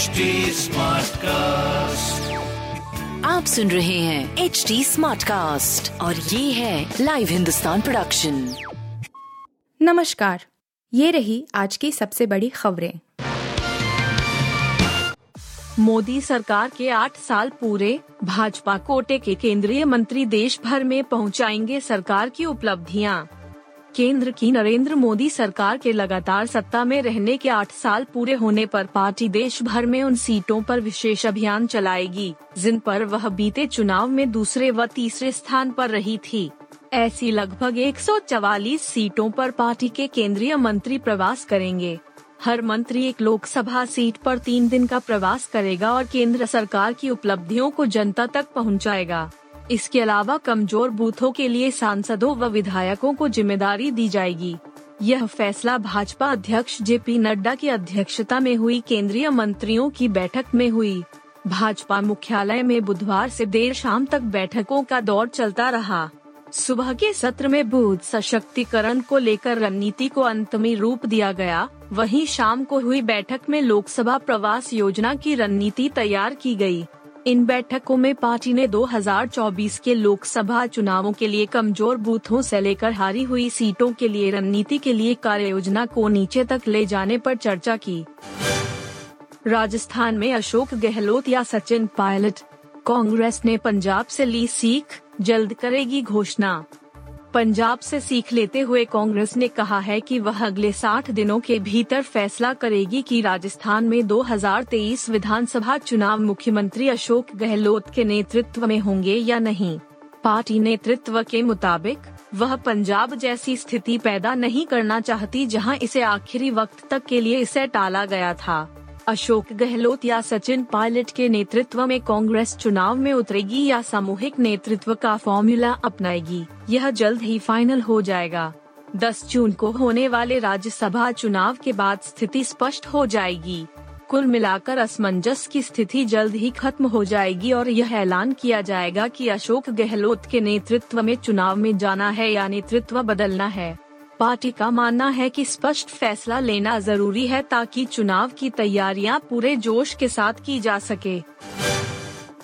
HD cast आप सुन रहे हैं एच डी स्मार्ट कास्ट और ये है लाइव हिंदुस्तान प्रोडक्शन नमस्कार। ये रही आज की सबसे बड़ी खबरें। मोदी सरकार के आठ साल पूरे भाजपा कोटे के केंद्रीय मंत्री देश भर में पहुंचाएँगे सरकार की उपलब्धियाँ। केंद्र की नरेंद्र मोदी सरकार के लगातार सत्ता में रहने के आठ साल पूरे होने पर पार्टी देश भर में उन सीटों पर विशेष अभियान चलाएगी। जिन पर वह बीते चुनाव में दूसरे व तीसरे स्थान पर रही थी। ऐसी लगभग 144 सीटों पर पार्टी के केंद्रीय मंत्री प्रवास करेंगे। हर मंत्री एक लोकसभा सीट पर तीन दिन का प्रवास करेगा और केंद्र सरकार की उपलब्धियों को जनता तक पहुंचाएगा। इसके अलावा कमज़ोर बूथों के लिए सांसदों व विधायकों को ज़िम्मेदारी दी जाएगी। यह फैसला भाजपा अध्यक्ष जे पी नड्डा की अध्यक्षता में हुई केंद्रीय मंत्रियों की बैठक में हुई। भाजपा मुख्यालय में बुधवार से देर शाम तक बैठकों का दौर चलता रहा। सुबह के सत्र में बूथ सशक्तिकरण को लेकर रणनीति को अंतमी रूप दिया गया। वहीं शाम को हुई बैठक में लोकसभा प्रवास योजना की रणनीति तैयार की गई। इन बैठकों में पार्टी ने 2024 के लोकसभा चुनावों के लिए कमज़ोर बूथों से लेकर हारी हुई सीटों के लिए रणनीति के लिए कार्य योजना को नीचे तक ले जाने पर चर्चा की। राजस्थान में अशोक गहलोत या सचिन पायलट, कांग्रेस ने पंजाब से ली सीख, जल्द करेगी घोषणा। पंजाब से सीख लेते हुए कांग्रेस ने कहा है कि वह अगले 60 दिनों के भीतर फैसला करेगी कि राजस्थान में 2023 विधानसभा चुनाव मुख्यमंत्री अशोक गहलोत के नेतृत्व में होंगे या नहीं। पार्टी नेतृत्व के मुताबिक, वह पंजाब जैसी स्थिति पैदा नहीं करना चाहती जहाँ इसे आखिरी वक्त तक के लिए इसे टाला गया था। अशोक गहलोत या सचिन पायलट के नेतृत्व में कांग्रेस चुनाव में उतरेगी या सामूहिक नेतृत्व का फॉर्मूला अपनाएगी, यह जल्द ही फाइनल हो जाएगा। 10 जून को होने वाले राज्यसभा चुनाव के बाद स्थिति स्पष्ट हो जाएगी। कुल मिलाकर असमंजस की स्थिति जल्द ही खत्म हो जाएगी और यह ऐलान किया जाएगा कि अशोक गहलोत के नेतृत्व में चुनाव में जाना है या नेतृत्व बदलना है। पार्टी का मानना है कि स्पष्ट फैसला लेना ज़रूरी है ताकि चुनाव की तैयारियाँ पूरे जोश के साथ की जा सके।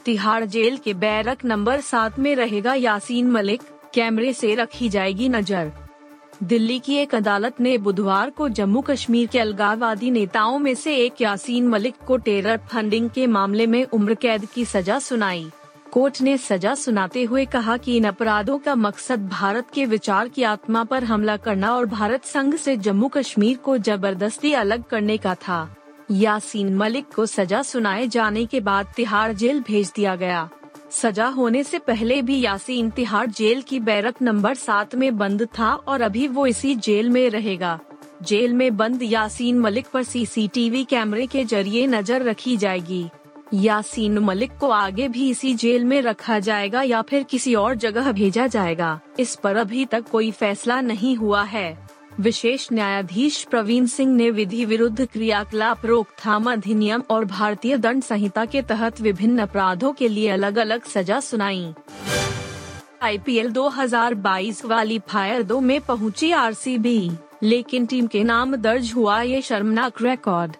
तिहाड़ जेल के बैरक नंबर सात में रहेगा यासीन मलिक, कैमरे से रखी जाएगी नज़र। दिल्ली की एक अदालत ने बुधवार को जम्मू कश्मीर के अलगाववादी नेताओं में से एक यासीन मलिक को टेरर फंडिंग के मामले में उम्र कैद की सजा सुनाई। कोर्ट ने सजा सुनाते हुए कहा कि इन अपराधों का मकसद भारत के विचार की आत्मा पर हमला करना और भारत संघ से जम्मू कश्मीर को ज़बरदस्ती अलग करने का था। यासीन मलिक को सजा सुनाए जाने के बाद तिहाड़ जेल भेज दिया गया। सजा होने से पहले भी यासीन तिहाड़ जेल की बैरक नंबर सात में बंद था और अभी वो इसी जेल में रहेगा। जेल में बंद यासीन मलिक पर सीसीटीवी कैमरे के ज़रिए नज़र रखी जाएगी। यासीन मलिक को आगे भी इसी जेल में रखा जाएगा या फिर किसी और जगह भेजा जाएगा। इस पर अभी तक कोई फैसला नहीं हुआ है। विशेष न्यायाधीश प्रवीण सिंह ने विधि विरुद्ध क्रियाकलाप, रोकथाम अधिनियम और भारतीय दंड संहिता के तहत विभिन्न अपराधों के लिए अलग अलग सजा सुनाई। आईपीएल 2022 वाली फायर दो में पहुँची आरसीबी, लेकिन टीम के नाम दर्ज हुआ ये शर्मनाक रिकॉर्ड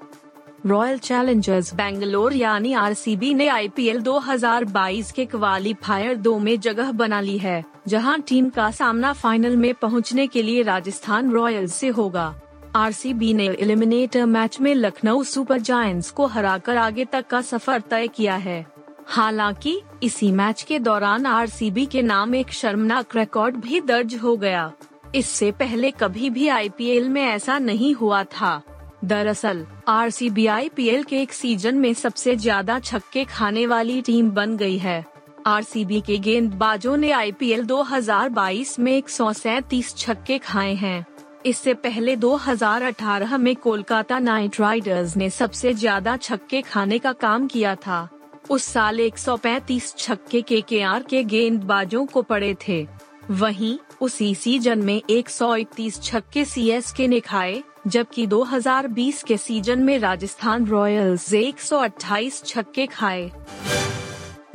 रॉयल चैलेंजर्स बेंगलोर यानी आरसीबी ने आईपीएल 2022 के क्वालिफायर दो में जगह बना ली है, जहाँ टीम का सामना फाइनल में पहुँचने के लिए राजस्थान रॉयल्स से होगा। आरसीबी ने एलिमिनेटर मैच में लखनऊ सुपर जायंट्स को हराकर आगे तक का सफ़र तय किया है। हालाँकि, इसी मैच के दौरान आरसीबी के नाम एक शर्मनाक रिकॉर्ड भी दर्ज हो गया। इससे पहले कभी भी आईपीएल में ऐसा नहीं हुआ था। दरअसल आर सी के एक सीज़न में सबसे ज़्यादा छक्के खाने वाली टीम बन गई है। आर सी बी के गेंदबाजों ने आई पी एल 2022 में एक छक्के खाए हैं। इससे पहले 2018 में कोलकाता नाइट राइडर्स ने सबसे ज़्यादा छक्के खाने का काम किया था। उस साल 135 छक्के के के आर के गेंदबाजों को पड़े थे। वहीं, उसी सीज़न में 131 छक्के सी ने खाए। जबकि 2020 के सीज़न में राजस्थान रॉयल्स 128 छक्के खाए।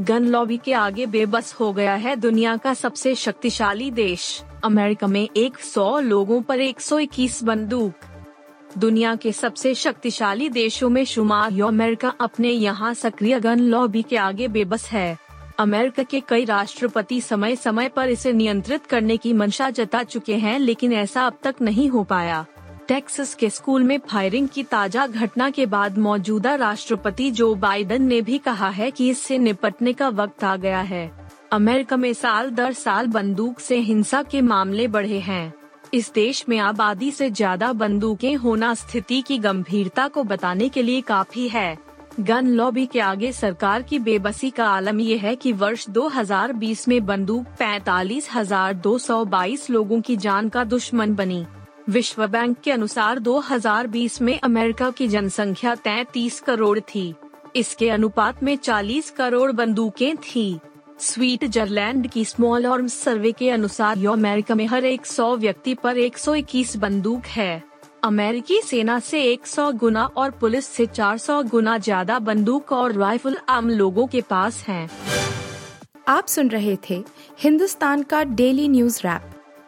गन लॉबी के आगे बेबस हो गया है दुनिया का सबसे शक्तिशाली देश, अमेरिका में 100 लोगों पर 121 बंदूक। दुनिया के सबसे शक्तिशाली देशों में शुमार अमेरिका अपने यहाँ सक्रिय गन लॉबी के आगे बेबस है। अमेरिका के कई राष्ट्रपति समय समय पर इसे नियंत्रित करने की मंशा जता चुके हैं, लेकिन ऐसा अब तक नहीं हो पाया। टेक्सास के स्कूल में फायरिंग की ताज़ा घटना के बाद मौजूदा राष्ट्रपति जो बाइडन ने भी कहा है कि इससे निपटने का वक्त आ गया है। अमेरिका में साल दर साल बंदूक से हिंसा के मामले बढ़े हैं। इस देश में आबादी से ज़्यादा बंदूकें होना स्थिति की गंभीरता को बताने के लिए काफ़ी है। गन लॉबी के आगे सरकार की बेबसी का आलम यह है कि वर्ष 2020 में बंदूक पैतालीस लोगों की जान का दुश्मन बनी। विश्व बैंक के अनुसार 2020 में अमेरिका की जनसंख्या 33 करोड़ थी। इसके अनुपात में 40 करोड़ बंदूकें थी। स्वीटजरलैंड की स्मॉल आर्म्स सर्वे के अनुसार यो अमेरिका में हर 100 व्यक्ति पर 121 बंदूक है। अमेरिकी सेना से 100 गुना और पुलिस से 400 गुना ज़्यादा बंदूक और राइफल आम लोगों के पास हैं। आप सुन रहे थे हिंदुस्तान का डेली न्यूज़ रैप।